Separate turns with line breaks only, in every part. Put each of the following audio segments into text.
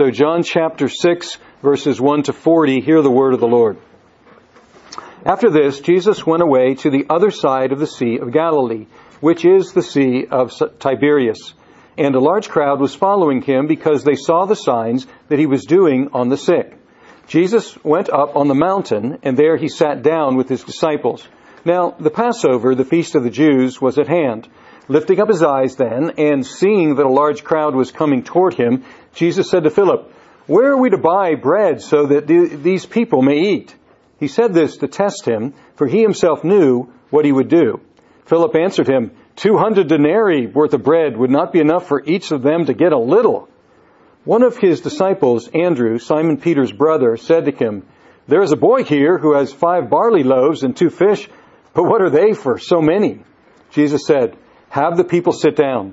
So, John chapter 6, verses 1 to 40, hear the word of the Lord. After this, Jesus went away to the other side of the Sea of Galilee, which is the Sea of Tiberias. And a large crowd was following him because they saw the signs that he was doing on the sick. Jesus went up on the mountain, and there he sat down with his disciples. Now, the Passover, the feast of the Jews, was at hand. Lifting up his eyes then, and seeing that a large crowd was coming toward him, Jesus said to Philip, Where are we to buy bread so that these people may eat? He said this to test him, for he himself knew what he would do. Philip answered him, Two hundred denarii worth of bread would not be enough for each of them to get a little. One of his disciples, Andrew, Simon Peter's brother, said to him, There is a boy here who has five barley loaves and two fish, but what are they for so many? Jesus said, have the people sit down.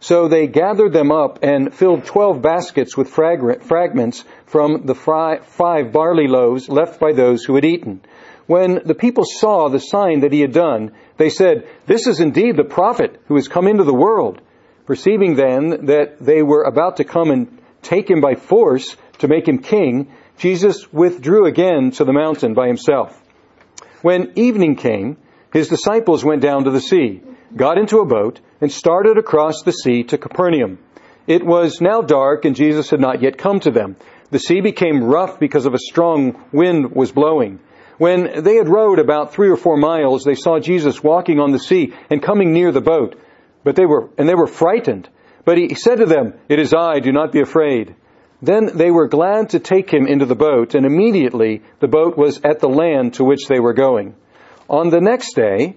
So they gathered them up and filled twelve baskets with fragments from the five barley loaves left by those who had eaten. When the people saw the sign that he had done, they said, This is indeed the prophet who has come into the world. Perceiving then that they were about to come and take him by force to make him king, Jesus withdrew again to the mountain by himself. When evening came, his disciples went down to the sea got into a boat, and started across the sea to Capernaum. It was now dark, and Jesus had not yet come to them. The sea became rough because of a strong wind was blowing. When they had rowed about three or four miles, they saw Jesus walking on the sea and coming near the boat. But they were, and they were frightened. But he said to them, It is I, do not be afraid. Then they were glad to take him into the boat, and immediately the boat was at the land to which they were going. On the next day,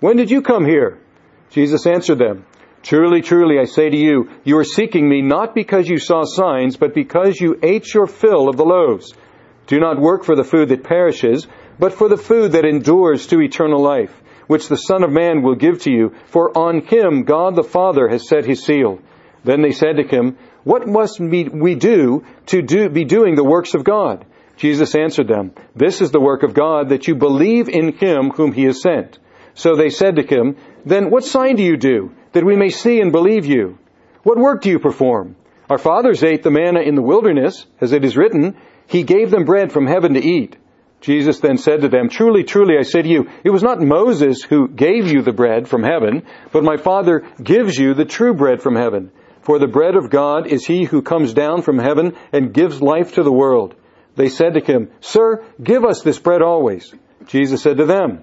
when did you come here? Jesus answered them, Truly, truly, I say to you, you are seeking me not because you saw signs, but because you ate your fill of the loaves. Do not work for the food that perishes, but for the food that endures to eternal life, which the Son of Man will give to you, for on him God the Father has set his seal. Then they said to him, What must we do to do, be doing the works of God? Jesus answered them, This is the work of God, that you believe in him whom he has sent. So they said to him, Then what sign do you do, that we may see and believe you? What work do you perform? Our fathers ate the manna in the wilderness, as it is written, He gave them bread from heaven to eat. Jesus then said to them, Truly, truly, I say to you, it was not Moses who gave you the bread from heaven, but my Father gives you the true bread from heaven. For the bread of God is he who comes down from heaven and gives life to the world. They said to him, Sir, give us this bread always. Jesus said to them,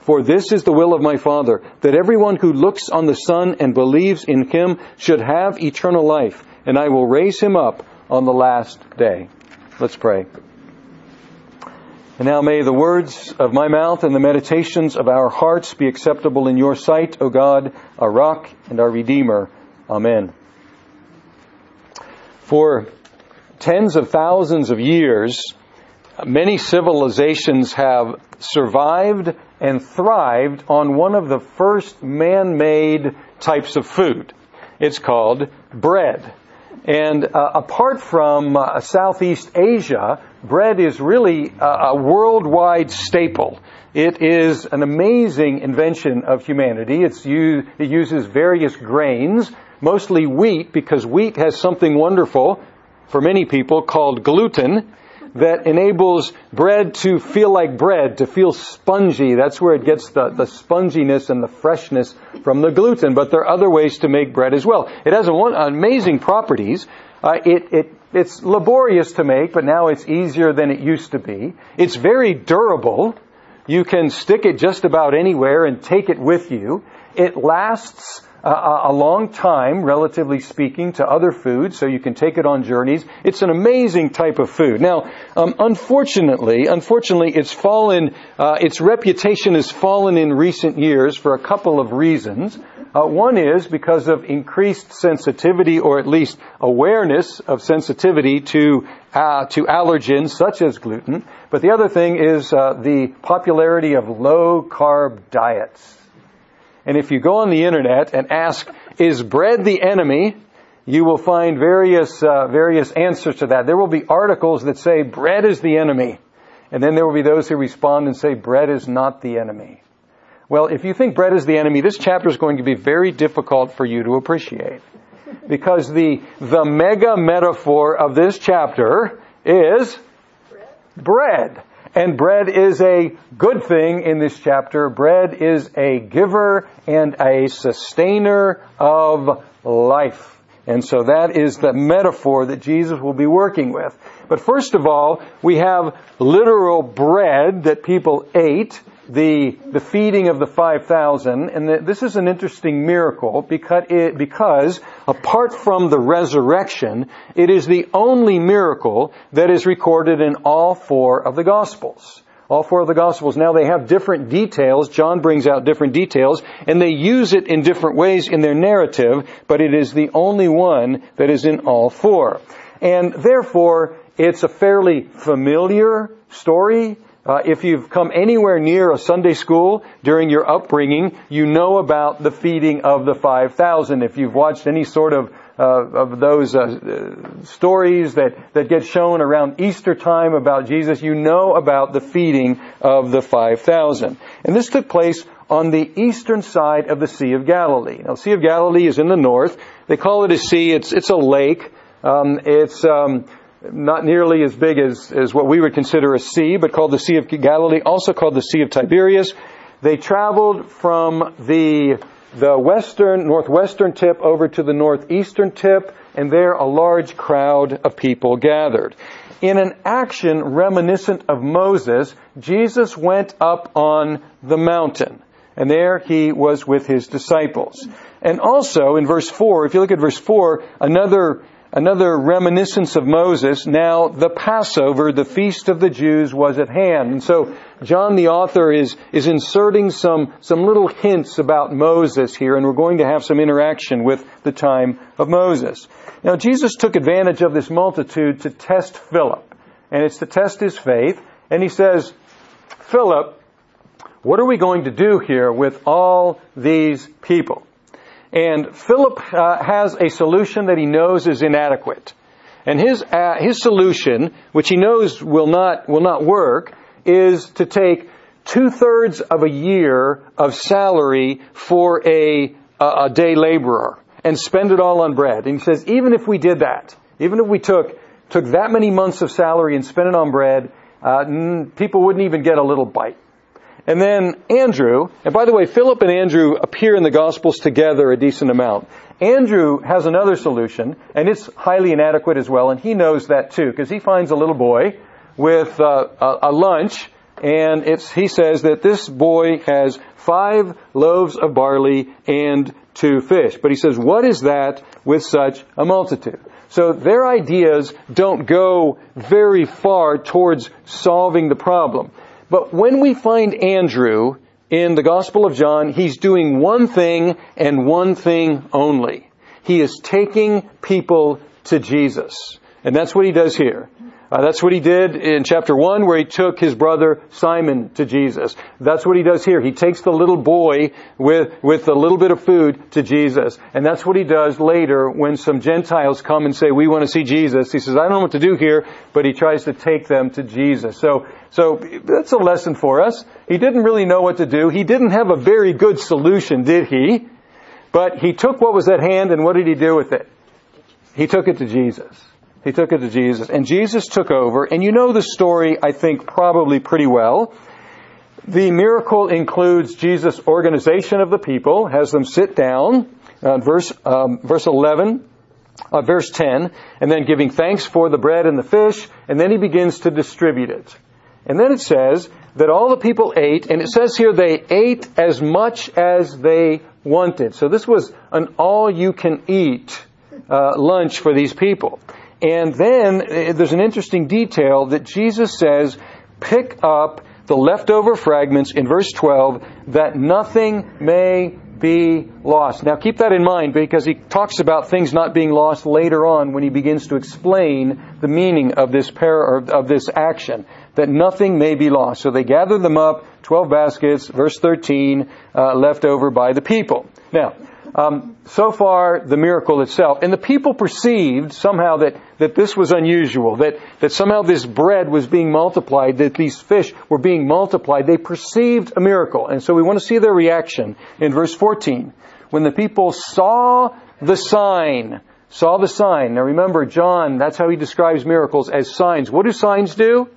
For this is the will of my Father, that everyone who looks on the Son and believes in him should have eternal life, and I will raise him up on the last day. Let's pray. And now may the words of my mouth and the meditations of our hearts be acceptable in your sight, O God, our rock and our redeemer. Amen. For tens of thousands of years, many civilizations have survived and thrived on one of the first man made types of food. It's called bread. And uh, apart from uh, Southeast Asia, bread is really a, a worldwide staple. It is an amazing invention of humanity. It uses various grains mostly wheat because wheat has something wonderful for many people called gluten that enables bread to feel like bread, to feel spongy. That's where it gets the, the sponginess and the freshness from the gluten. But there are other ways to make bread as well. It has one, amazing properties. Uh, it, it, it's laborious to make, but now it's easier than it used to be. It's very durable. You can stick it just about anywhere and take it with you. It lasts a long time, relatively speaking, to other foods, so you can take it on journeys. It's an amazing type of food. Now, um, unfortunately, unfortunately, it's fallen. Uh, its reputation has fallen in recent years for a couple of reasons. Uh, one is because of increased sensitivity, or at least awareness of sensitivity to uh, to allergens such as gluten. But the other thing is uh, the popularity of low carb diets. And if you go on the internet and ask, is bread the enemy? You will find various, uh, various answers to that. There will be articles that say bread is the enemy. And then there will be those who respond and say bread is not the enemy. Well, if you think bread is the enemy, this chapter is going to be very difficult for you to appreciate. Because the, the mega metaphor of this chapter is bread. And bread is a good thing in this chapter. Bread is a giver and a sustainer of life. And so that is the metaphor that Jesus will be working with. But first of all, we have literal bread that people ate the, the feeding of the 5,000, and the, this is an interesting miracle because, it, because apart from the resurrection, it is the only miracle that is recorded in all four of the Gospels. All four of the Gospels. Now they have different details. John brings out different details, and they use it in different ways in their narrative, but it is the only one that is in all four. And therefore, it's a fairly familiar story. Uh, if you've come anywhere near a Sunday school during your upbringing, you know about the feeding of the 5,000. If you've watched any sort of uh, of those uh, stories that, that get shown around Easter time about Jesus, you know about the feeding of the 5,000. And this took place on the eastern side of the Sea of Galilee. Now, Sea of Galilee is in the north. They call it a sea. It's, it's a lake. Um, it's, um, not nearly as big as, as what we would consider a sea, but called the Sea of Galilee, also called the Sea of Tiberias. They traveled from the, the western, northwestern tip over to the northeastern tip, and there a large crowd of people gathered. In an action reminiscent of Moses, Jesus went up on the mountain. And there he was with his disciples. And also in verse 4, if you look at verse 4, another Another reminiscence of Moses, now the Passover, the feast of the Jews was at hand. And so John the author is, is inserting some, some little hints about Moses here, and we're going to have some interaction with the time of Moses. Now Jesus took advantage of this multitude to test Philip, and it's to test his faith, and he says, Philip, what are we going to do here with all these people? And Philip uh, has a solution that he knows is inadequate. And his, uh, his solution, which he knows will not, will not work, is to take two thirds of a year of salary for a, a, a day laborer and spend it all on bread. And he says, even if we did that, even if we took, took that many months of salary and spent it on bread, uh, people wouldn't even get a little bite. And then Andrew, and by the way, Philip and Andrew appear in the Gospels together a decent amount. Andrew has another solution, and it's highly inadequate as well, and he knows that too, because he finds a little boy with uh, a, a lunch, and he says that this boy has five loaves of barley and two fish. But he says, what is that with such a multitude? So their ideas don't go very far towards solving the problem. But when we find Andrew in the Gospel of John, he's doing one thing and one thing only. He is taking people to Jesus. And that's what he does here. Uh, that's what he did in chapter 1 where he took his brother Simon to Jesus. That's what he does here. He takes the little boy with, with a little bit of food to Jesus. And that's what he does later when some Gentiles come and say, we want to see Jesus. He says, I don't know what to do here, but he tries to take them to Jesus. So, so that's a lesson for us. He didn't really know what to do. He didn't have a very good solution, did he? But he took what was at hand and what did he do with it? He took it to Jesus. He took it to Jesus. And Jesus took over. And you know the story, I think, probably pretty well. The miracle includes Jesus' organization of the people, has them sit down, uh, verse, um, verse 11, uh, verse 10, and then giving thanks for the bread and the fish, and then he begins to distribute it. And then it says that all the people ate, and it says here they ate as much as they wanted. So this was an all you can eat uh, lunch for these people. And then uh, there's an interesting detail that Jesus says, pick up the leftover fragments in verse 12 that nothing may be lost. Now keep that in mind because he talks about things not being lost later on when he begins to explain the meaning of this par- of this action. That nothing may be lost. So they gathered them up, 12 baskets, verse 13, uh, left over by the people. Now, um, so far, the miracle itself. And the people perceived somehow that, that this was unusual, that, that somehow this bread was being multiplied, that these fish were being multiplied. They perceived a miracle. And so we want to see their reaction in verse 14. When the people saw the sign, saw the sign. Now remember, John, that's how he describes miracles as signs. What do signs do?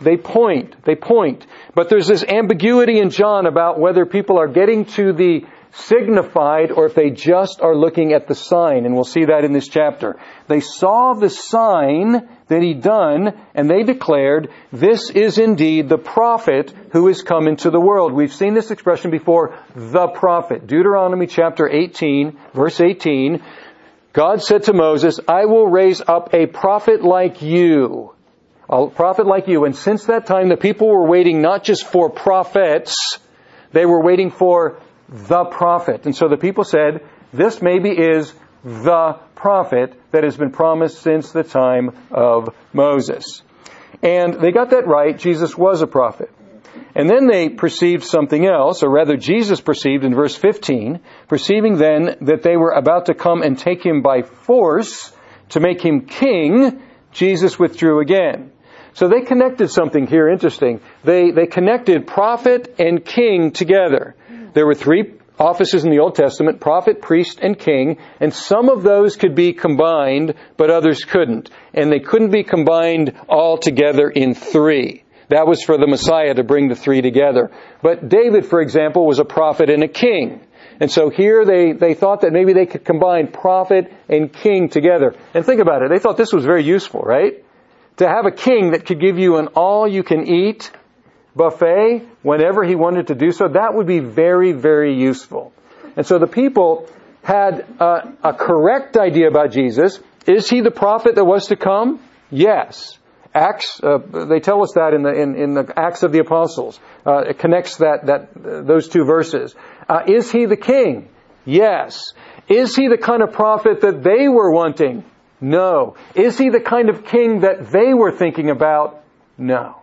They point. They point. But there's this ambiguity in John about whether people are getting to the signified or if they just are looking at the sign, and we'll see that in this chapter. They saw the sign that he done, and they declared, this is indeed the prophet who is come into the world. We've seen this expression before, the prophet. Deuteronomy chapter 18, verse 18, God said to Moses, I will raise up a prophet like you. A prophet like you. And since that time, the people were waiting not just for prophets, they were waiting for the prophet. And so the people said, this maybe is the prophet that has been promised since the time of Moses. And they got that right. Jesus was a prophet. And then they perceived something else, or rather Jesus perceived in verse 15, perceiving then that they were about to come and take him by force to make him king, Jesus withdrew again. So they connected something here interesting. They, they connected prophet and king together. There were three offices in the Old Testament, prophet, priest, and king, and some of those could be combined, but others couldn't. And they couldn't be combined all together in three. That was for the Messiah to bring the three together. But David, for example, was a prophet and a king. And so here they, they thought that maybe they could combine prophet and king together. And think about it, they thought this was very useful, right? To have a king that could give you an all you can eat buffet whenever he wanted to do so, that would be very, very useful. And so the people had a, a correct idea about Jesus. Is he the prophet that was to come? Yes. Acts, uh, they tell us that in the in, in the Acts of the Apostles. Uh, it connects that that uh, those two verses. Uh, is he the king? Yes. Is he the kind of prophet that they were wanting? No. Is he the kind of king that they were thinking about? No.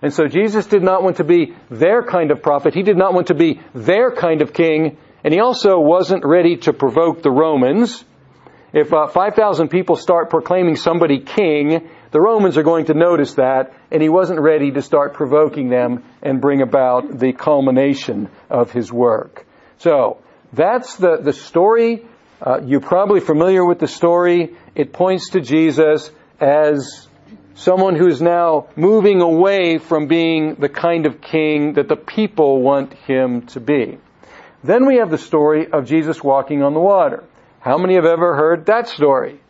And so Jesus did not want to be their kind of prophet. He did not want to be their kind of king. And he also wasn't ready to provoke the Romans. If uh, 5,000 people start proclaiming somebody king, the Romans are going to notice that, and he wasn't ready to start provoking them and bring about the culmination of his work. So, that's the, the story. Uh, you're probably familiar with the story. It points to Jesus as someone who's now moving away from being the kind of king that the people want him to be. Then we have the story of Jesus walking on the water. How many have ever heard that story?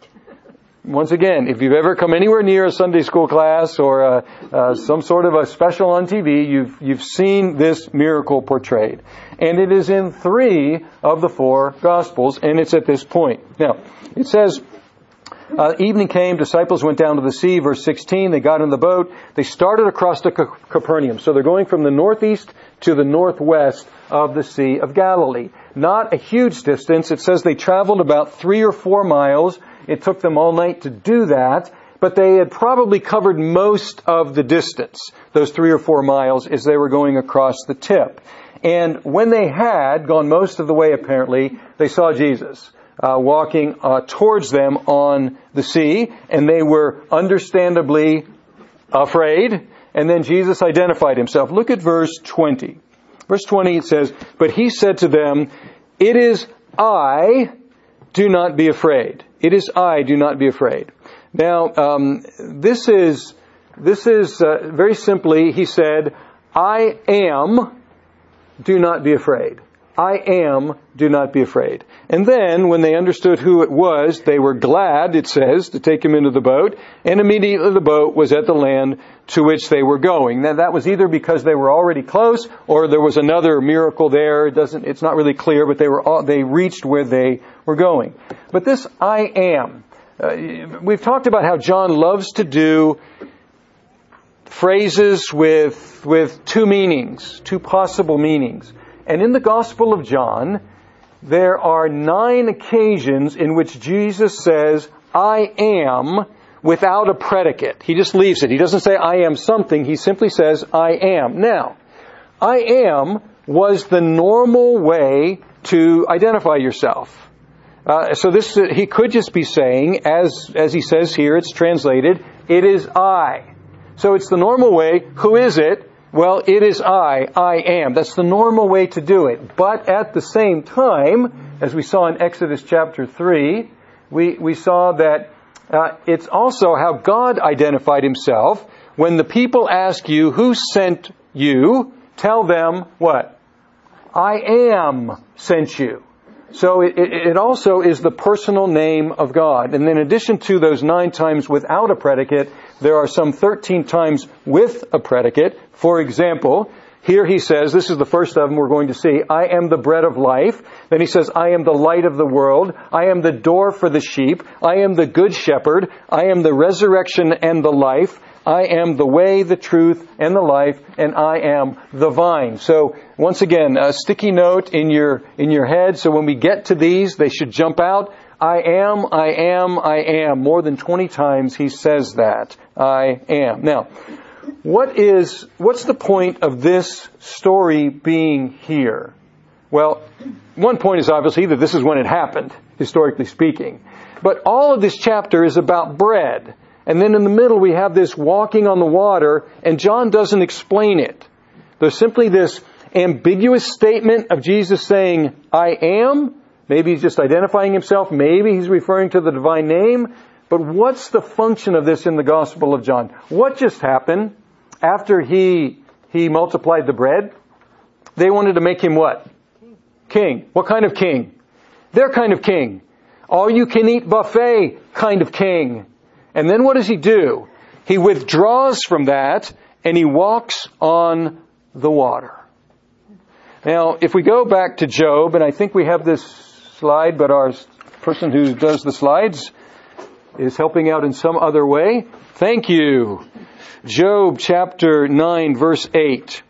Once again, if you've ever come anywhere near a Sunday school class or uh, uh, some sort of a special on TV, you've you've seen this miracle portrayed, and it is in three of the four Gospels, and it's at this point. Now, it says uh, evening came, disciples went down to the sea, verse 16, they got in the boat, they started across to Capernaum. So they're going from the northeast to the northwest of the Sea of Galilee. Not a huge distance. It says they traveled about three or four miles. It took them all night to do that, but they had probably covered most of the distance, those three or four miles, as they were going across the tip. And when they had gone most of the way, apparently, they saw Jesus uh, walking uh, towards them on the sea, and they were understandably afraid. And then Jesus identified himself. Look at verse 20. Verse 20 it says, But he said to them, It is I, do not be afraid. It is I, do not be afraid. Now, um, this is, this is uh, very simply, he said, I am, do not be afraid. I am, do not be afraid. And then, when they understood who it was, they were glad, it says, to take him into the boat, and immediately the boat was at the land to which they were going. Now, that was either because they were already close, or there was another miracle there. It doesn't, it's not really clear, but they were, all, they reached where they were going. But this I am, uh, we've talked about how John loves to do phrases with, with two meanings, two possible meanings. And in the Gospel of John, there are nine occasions in which Jesus says, I am, without a predicate. He just leaves it. He doesn't say, I am something. He simply says, I am. Now, I am was the normal way to identify yourself. Uh, so this, uh, he could just be saying, as, as he says here, it's translated, it is I. So it's the normal way. Who is it? Well, it is I, I am. That's the normal way to do it. But at the same time, as we saw in Exodus chapter 3, we, we saw that uh, it's also how God identified himself. When the people ask you, who sent you? Tell them what? I am sent you. So it, it, also is the personal name of God. And in addition to those nine times without a predicate, there are some 13 times with a predicate. For example, here he says, this is the first of them we're going to see, I am the bread of life. Then he says, I am the light of the world. I am the door for the sheep. I am the good shepherd. I am the resurrection and the life. I am the way, the truth, and the life, and I am the vine. So once again, a sticky note in your in your head. So when we get to these, they should jump out. I am, I am, I am. More than 20 times he says that. I am. Now, what is, what's the point of this story being here? Well, one point is obviously that this is when it happened, historically speaking. But all of this chapter is about bread. And then in the middle we have this walking on the water, and John doesn't explain it. There's simply this ambiguous statement of Jesus saying, I am, Maybe he's just identifying himself. Maybe he's referring to the divine name. But what's the function of this in the Gospel of John? What just happened after he, he multiplied the bread? They wanted to make him what? King. What kind of king? Their kind of king. All you can eat buffet kind of king. And then what does he do? He withdraws from that and he walks on the water. Now, if we go back to Job, and I think we have this slide, but our person who does the slides is helping out in some other way. Thank you. Job chapter 9 verse 8.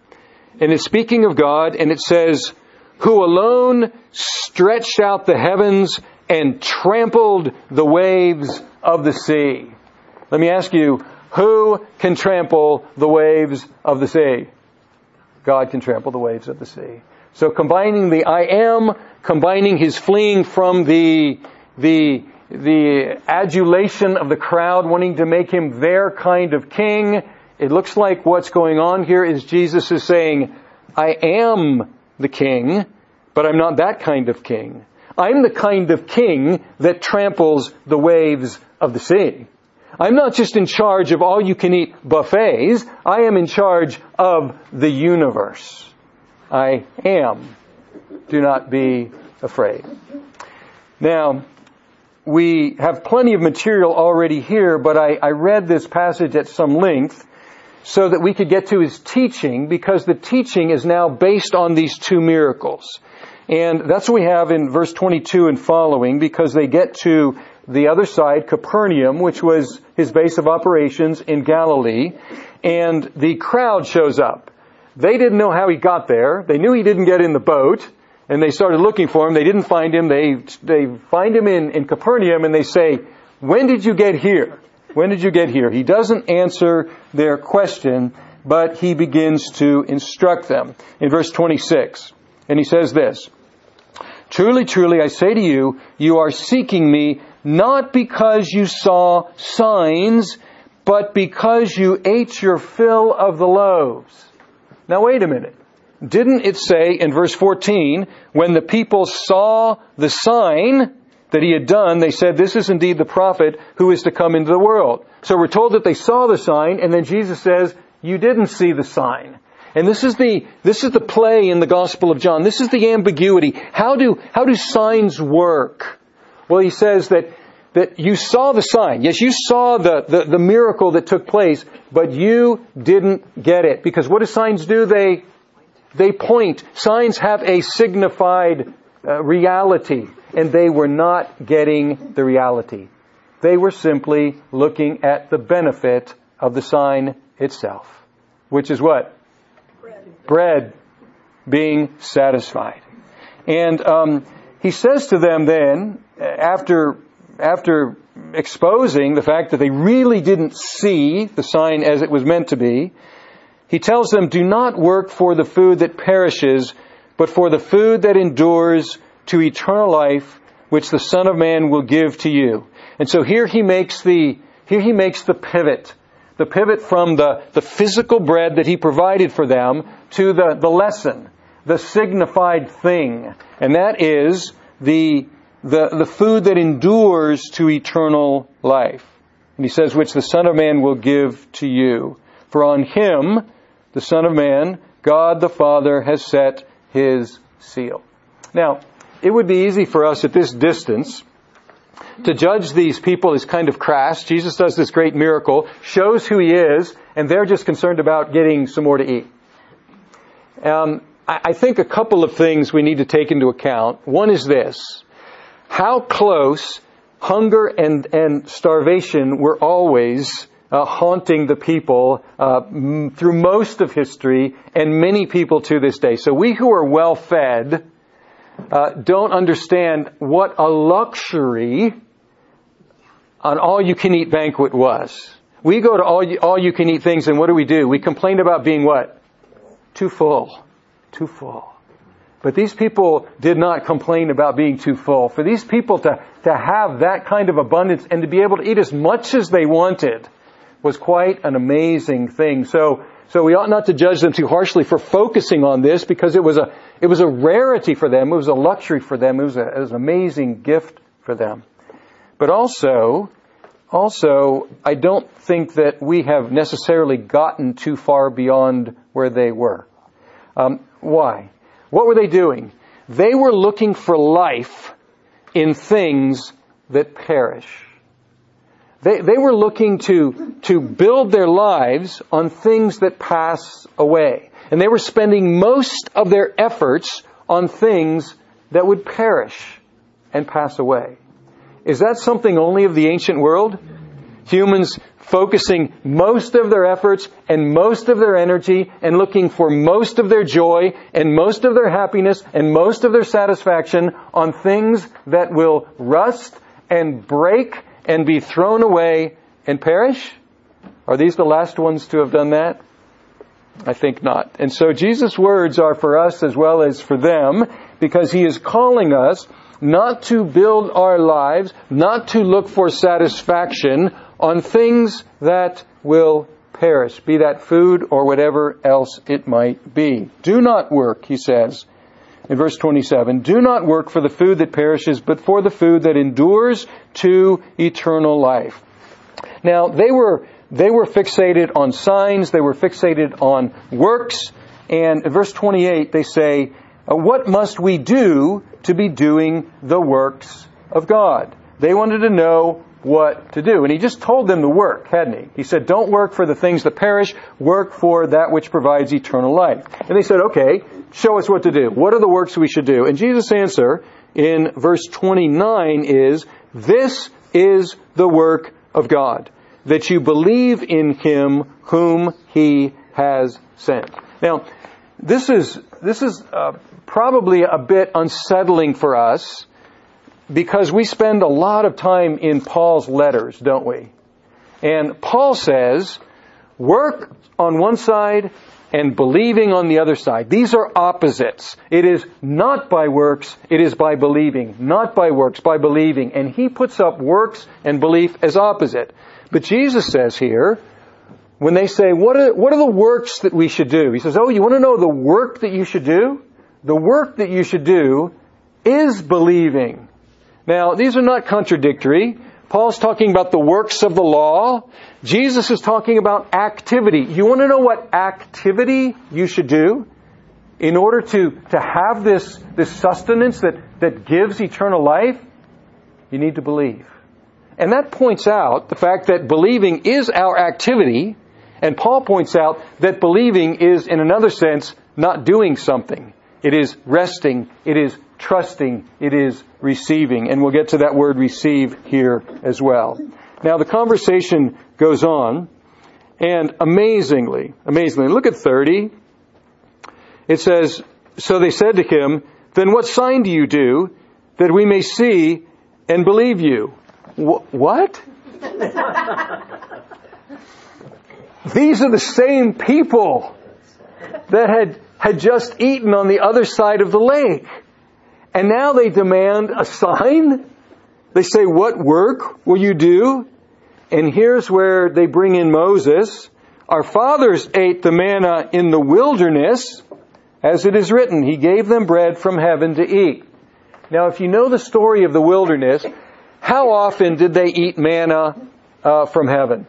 And it's speaking of God and it says, who alone stretched out the heavens and trampled the waves of the sea. Let me ask you, who can trample the waves of the sea? God can trample the waves of the sea. So combining the I am, combining his fleeing from the, the, the adulation of the crowd, wanting to make him their kind of king, it looks like what's going on here is Jesus is saying, I am the king, but I'm not that kind of king. I'm the kind of king that tramples the waves of the sea. I'm not just in charge of all you can eat buffets. I am in charge of the universe. I am. Do not be afraid. Now, we have plenty of material already here, but I, I, read this passage at some length so that we could get to his teaching because the teaching is now based on these two miracles. And that's what we have in verse 22 and following because they get to the other side, Capernaum, which was his base of operations in Galilee, and the crowd shows up. They didn't know how he got there. They knew he didn't get in the boat, and they started looking for him. They didn't find him. They, they find him in, in Capernaum, and they say, when did you get here? When did you get here? He doesn't answer their question, but he begins to instruct them. In verse 26, and he says this, Truly, truly, I say to you, you are seeking me not because you saw signs, but because you ate your fill of the loaves. Now wait a minute. didn't it say in verse 14, when the people saw the sign that he had done, they said, this is indeed the prophet who is to come into the world. So we're told that they saw the sign, and then Jesus says, you didn't see the sign. And this is the, this is the play in the Gospel of John. This is the ambiguity. How do, how do signs work? Well, he says that, that you saw the sign. Yes, you saw the, the, the miracle that took place, but you didn't get it. Because what do signs do? They, they point. Signs have a signified uh, reality, and they were not getting the reality. They were simply looking at the benefit of the sign itself, which is what? Bread. Bread being satisfied. And um, he says to them then, after after exposing the fact that they really didn't see the sign as it was meant to be, he tells them, Do not work for the food that perishes, but for the food that endures to eternal life, which the Son of Man will give to you. And so here he makes the, here he makes the pivot. The pivot from the, the physical bread that he provided for them to the, the lesson, the signified thing. And that is the, the, the food that endures to eternal life. And he says, which the Son of Man will give to you. For on him the Son of Man, God the Father has set his seal. Now, it would be easy for us at this distance to judge these people as kind of crass. Jesus does this great miracle, shows who he is, and they're just concerned about getting some more to eat. Um, I think a couple of things we need to take into account. One is this. How close hunger and, and starvation were always uh, haunting the people uh, m- through most of history and many people to this day. So we who are well fed uh, don't understand what a luxury an all you can eat banquet was. We go to all you, all you can eat things and what do we do? We complain about being what? Too full. Too full. But these people did not complain about being too full. For these people to, to have that kind of abundance and to be able to eat as much as they wanted was quite an amazing thing. So, so we ought not to judge them too harshly for focusing on this because it was a, it was a rarity for them. It was a luxury for them. It was, a, it was an amazing gift for them. But also, also, I don't think that we have necessarily gotten too far beyond where they were. Um, why? What were they doing? They were looking for life in things that perish. They, they were looking to, to build their lives on things that pass away. And they were spending most of their efforts on things that would perish and pass away. Is that something only of the ancient world? Humans focusing most of their efforts and most of their energy and looking for most of their joy and most of their happiness and most of their satisfaction on things that will rust and break and be thrown away and perish? Are these the last ones to have done that? I think not. And so Jesus' words are for us as well as for them because he is calling us not to build our lives, not to look for satisfaction on things that will perish, be that food or whatever else it might be. Do not work, he says, in verse 27, do not work for the food that perishes, but for the food that endures to eternal life. Now, they were, they were fixated on signs, they were fixated on works, and in verse 28 they say, uh, what must we do to be doing the works of God? They wanted to know what to do. And he just told them to work, hadn't he? He said, don't work for the things that perish, work for that which provides eternal life. And they said, okay, show us what to do. What are the works we should do? And Jesus' answer in verse 29 is, this is the work of God, that you believe in him whom he has sent. Now, this is, this is uh, probably a bit unsettling for us because we spend a lot of time in Paul's letters, don't we? And Paul says, work on one side and believing on the other side. These are opposites. It is not by works, it is by believing. Not by works, by believing. And he puts up works and belief as opposite. But Jesus says here, when they say, what are, what are the works that we should do? He says, oh, you want to know the work that you should do? The work that you should do is believing. Now, these are not contradictory. Paul's talking about the works of the law. Jesus is talking about activity. You want to know what activity you should do in order to, to have this, this sustenance that, that gives eternal life? You need to believe. And that points out the fact that believing is our activity, and Paul points out that believing is, in another sense, not doing something. It is resting. It is trusting. It is receiving. And we'll get to that word receive here as well. Now the conversation goes on, and amazingly, amazingly, look at 30. It says, So they said to him, Then what sign do you do that we may see and believe you? Wh- what? These are the same people that had, had just eaten on the other side of the lake. And now they demand a sign. They say, what work will you do? And here's where they bring in Moses. Our fathers ate the manna in the wilderness, as it is written, He gave them bread from heaven to eat. Now, if you know the story of the wilderness, how often did they eat manna uh, from heaven?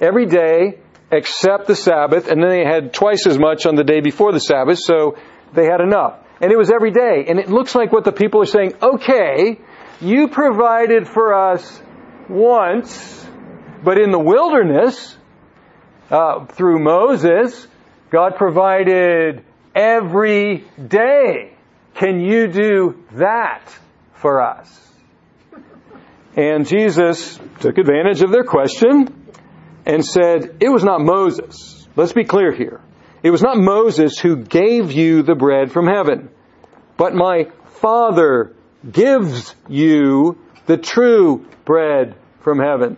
Every day, except the Sabbath, and then they had twice as much on the day before the Sabbath, so they had enough. And it was every day. And it looks like what the people are saying, okay, you provided for us once, but in the wilderness, uh, through Moses, God provided every day. Can you do that for us? And Jesus took advantage of their question and said, It was not Moses. Let's be clear here. It was not Moses who gave you the bread from heaven, but my Father gives you the true bread from heaven.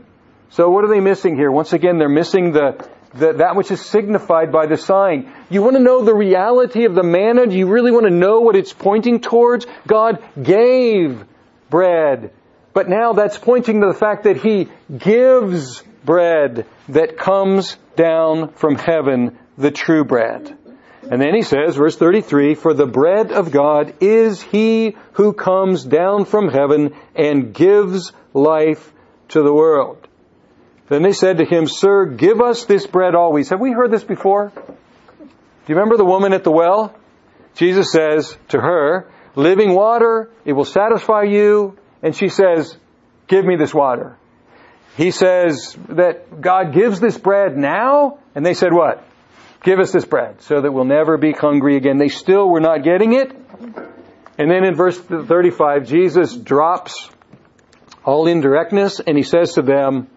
So what are they missing here? Once again, they're missing the, the, that which is signified by the sign. You want to know the reality of the manna? Do you really want to know what it's pointing towards? God gave bread. But now that's pointing to the fact that He gives bread that comes down from heaven, the true bread. And then he says, verse 33, For the bread of God is he who comes down from heaven and gives life to the world. Then they said to him, Sir, give us this bread always. Have we heard this before? Do you remember the woman at the well? Jesus says to her, Living water, it will satisfy you. And she says, Give me this water. He says that God gives this bread now, and they said what? Give us this bread so that we'll never be hungry again. They still were not getting it. And then in verse 35, Jesus drops all indirectness and he says to them,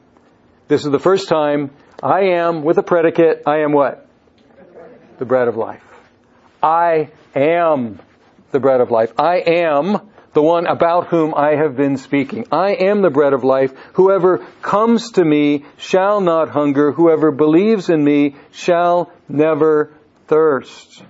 this is the first time I am with a predicate, I am what? The bread of life. I am the bread of life. I am the one about whom I have been speaking. I am the bread of life. Whoever comes to me shall not hunger. Whoever believes in me shall never thirst.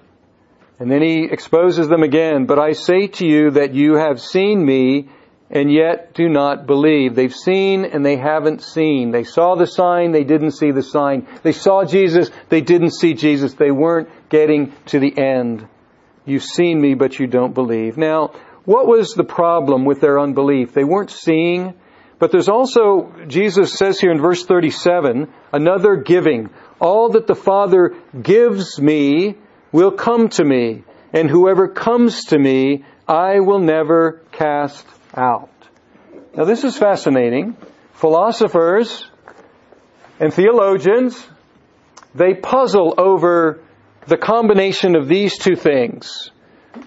And then he exposes them again. But I say to you that you have seen me and yet do not believe. They've seen and they haven't seen. They saw the sign, they didn't see the sign. They saw Jesus, they didn't see Jesus. They weren't getting to the end. You've seen me, but you don't believe. Now, what was the problem with their unbelief? They weren't seeing, but there's also, Jesus says here in verse 37, another giving. All that the Father gives me will come to me, and whoever comes to me, I will never cast out. Now this is fascinating. Philosophers and theologians, they puzzle over the combination of these two things.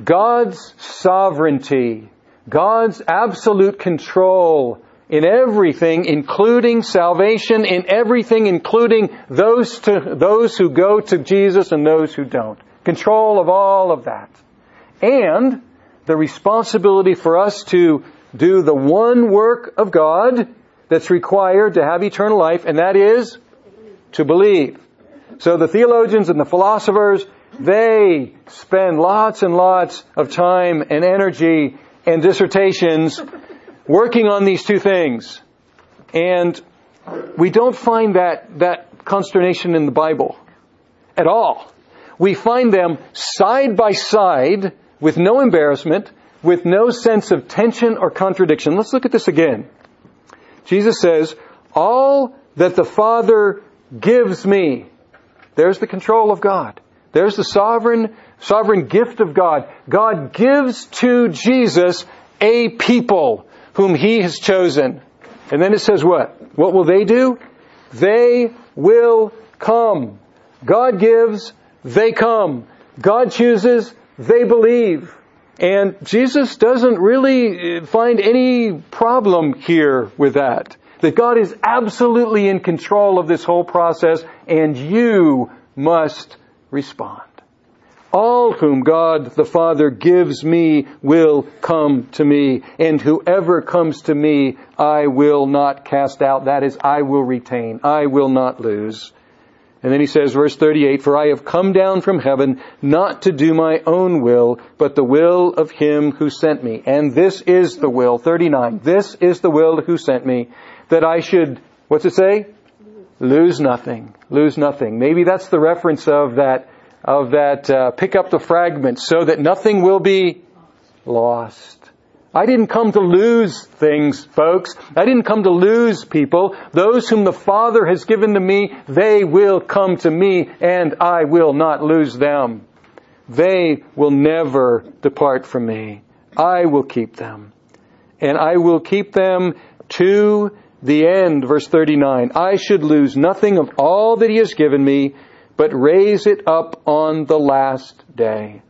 God's sovereignty, God's absolute control in everything, including salvation, in everything, including those to, those who go to Jesus and those who don't. Control of all of that. And the responsibility for us to do the one work of God that's required to have eternal life, and that is to believe. So the theologians and the philosophers, they spend lots and lots of time and energy and dissertations working on these two things. And we don't find that, that consternation in the Bible at all. We find them side by side with no embarrassment, with no sense of tension or contradiction. Let's look at this again. Jesus says, all that the Father gives me. There's the control of God. There's the sovereign, sovereign gift of God. God gives to Jesus a people whom He has chosen. And then it says what? What will they do? They will come. God gives, they come. God chooses, they believe. And Jesus doesn't really uh, find any problem here with that. That God is absolutely in control of this whole process and you must respond. All whom God the Father gives me will come to me, and whoever comes to me I will not cast out. That is, I will retain. I will not lose. And then he says, verse 38, For I have come down from heaven not to do my own will, but the will of him who sent me. And this is the will, 39, this is the will who sent me, that I should, what's it say? Lose nothing. Lose nothing. Maybe that's the reference of that, of that, uh, pick up the fragments so that nothing will be lost. I didn't come to lose things, folks. I didn't come to lose people. Those whom the Father has given to me, they will come to me and I will not lose them. They will never depart from me. I will keep them. And I will keep them to the end, verse 39, I should lose nothing of all that he has given me, but raise it up on the last day.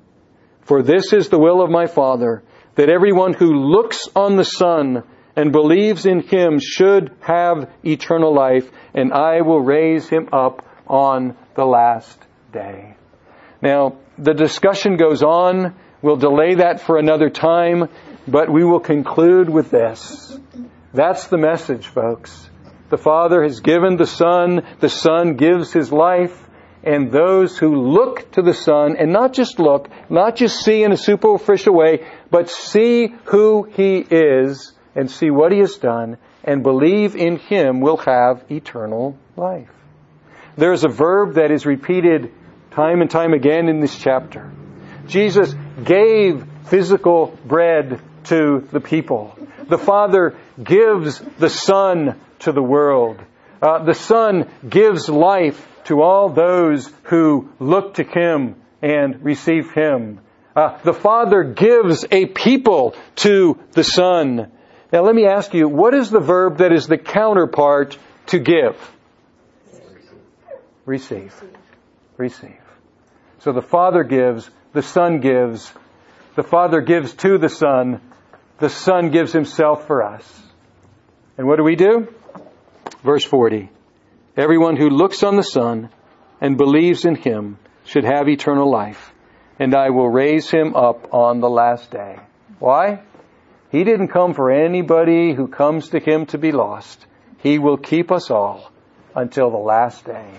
For this is the will of my Father, that everyone who looks on the Son and believes in him should have eternal life, and I will raise him up on the last day. Now, the discussion goes on. We'll delay that for another time, but we will conclude with this. That's the message, folks. The Father has given the Son, the Son gives His life, and those who look to the Son, and not just look, not just see in a superficial way, but see who He is, and see what He has done, and believe in Him will have eternal life. There is a verb that is repeated time and time again in this chapter. Jesus gave physical bread to the people. The Father gives the Son to the world. Uh, the Son gives life to all those who look to Him and receive Him. Uh, the Father gives a people to the Son. Now let me ask you, what is the verb that is the counterpart to give? Receive. Receive. So the Father gives, the Son gives, the Father gives to the Son, the Son gives Himself for us. And what do we do? Verse 40. Everyone who looks on the Son and believes in Him should have eternal life, and I will raise him up on the last day. Why? He didn't come for anybody who comes to Him to be lost. He will keep us all until the last day,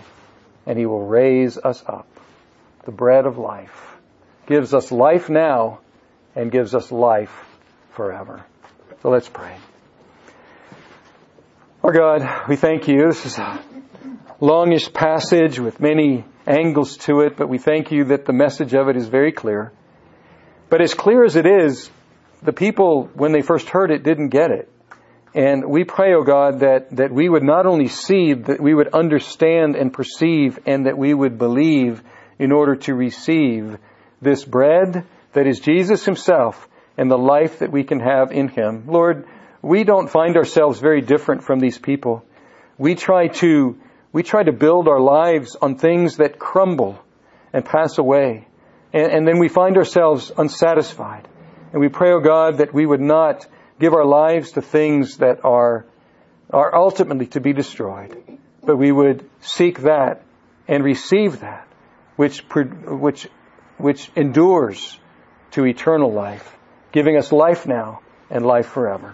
and He will raise us up. The bread of life gives us life now and gives us life forever. So let's pray. Our God, we thank you. This is a longish passage with many angles to it, but we thank you that the message of it is very clear. But as clear as it is, the people, when they first heard it, didn't get it. And we pray, O oh God, that, that we would not only see, that we would understand and perceive, and that we would believe in order to receive this bread that is Jesus Himself and the life that we can have in Him. Lord, we don't find ourselves very different from these people. We try to, we try to build our lives on things that crumble and pass away. And, and then we find ourselves unsatisfied. And we pray, O oh God, that we would not give our lives to things that are, are ultimately to be destroyed, but we would seek that and receive that which, which, which endures to eternal life giving us life now and life forever.